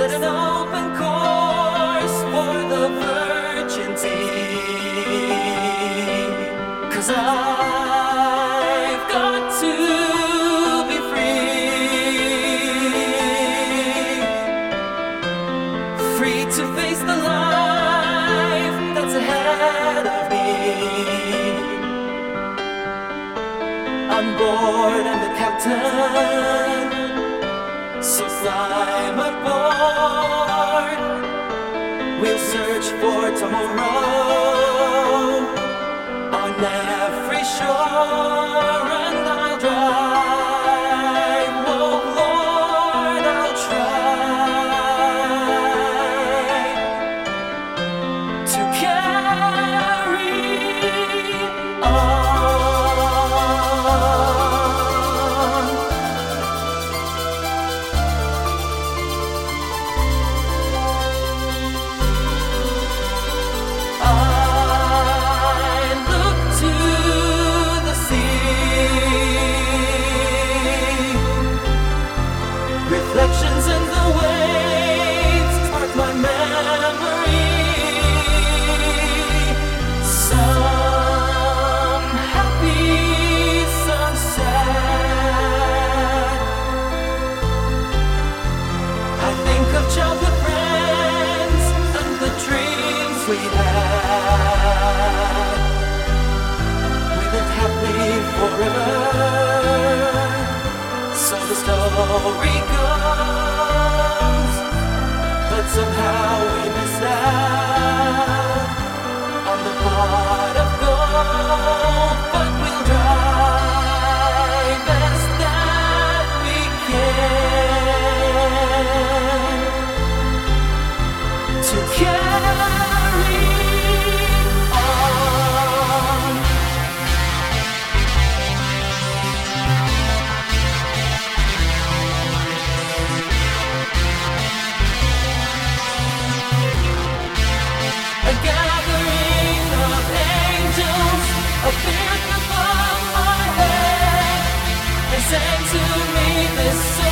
set an open course for the virgin. Cause I board, I'm the captain. So climb aboard. We'll search for tomorrow on every shore. we had. We've been happy forever, so the story goes. But somehow to me this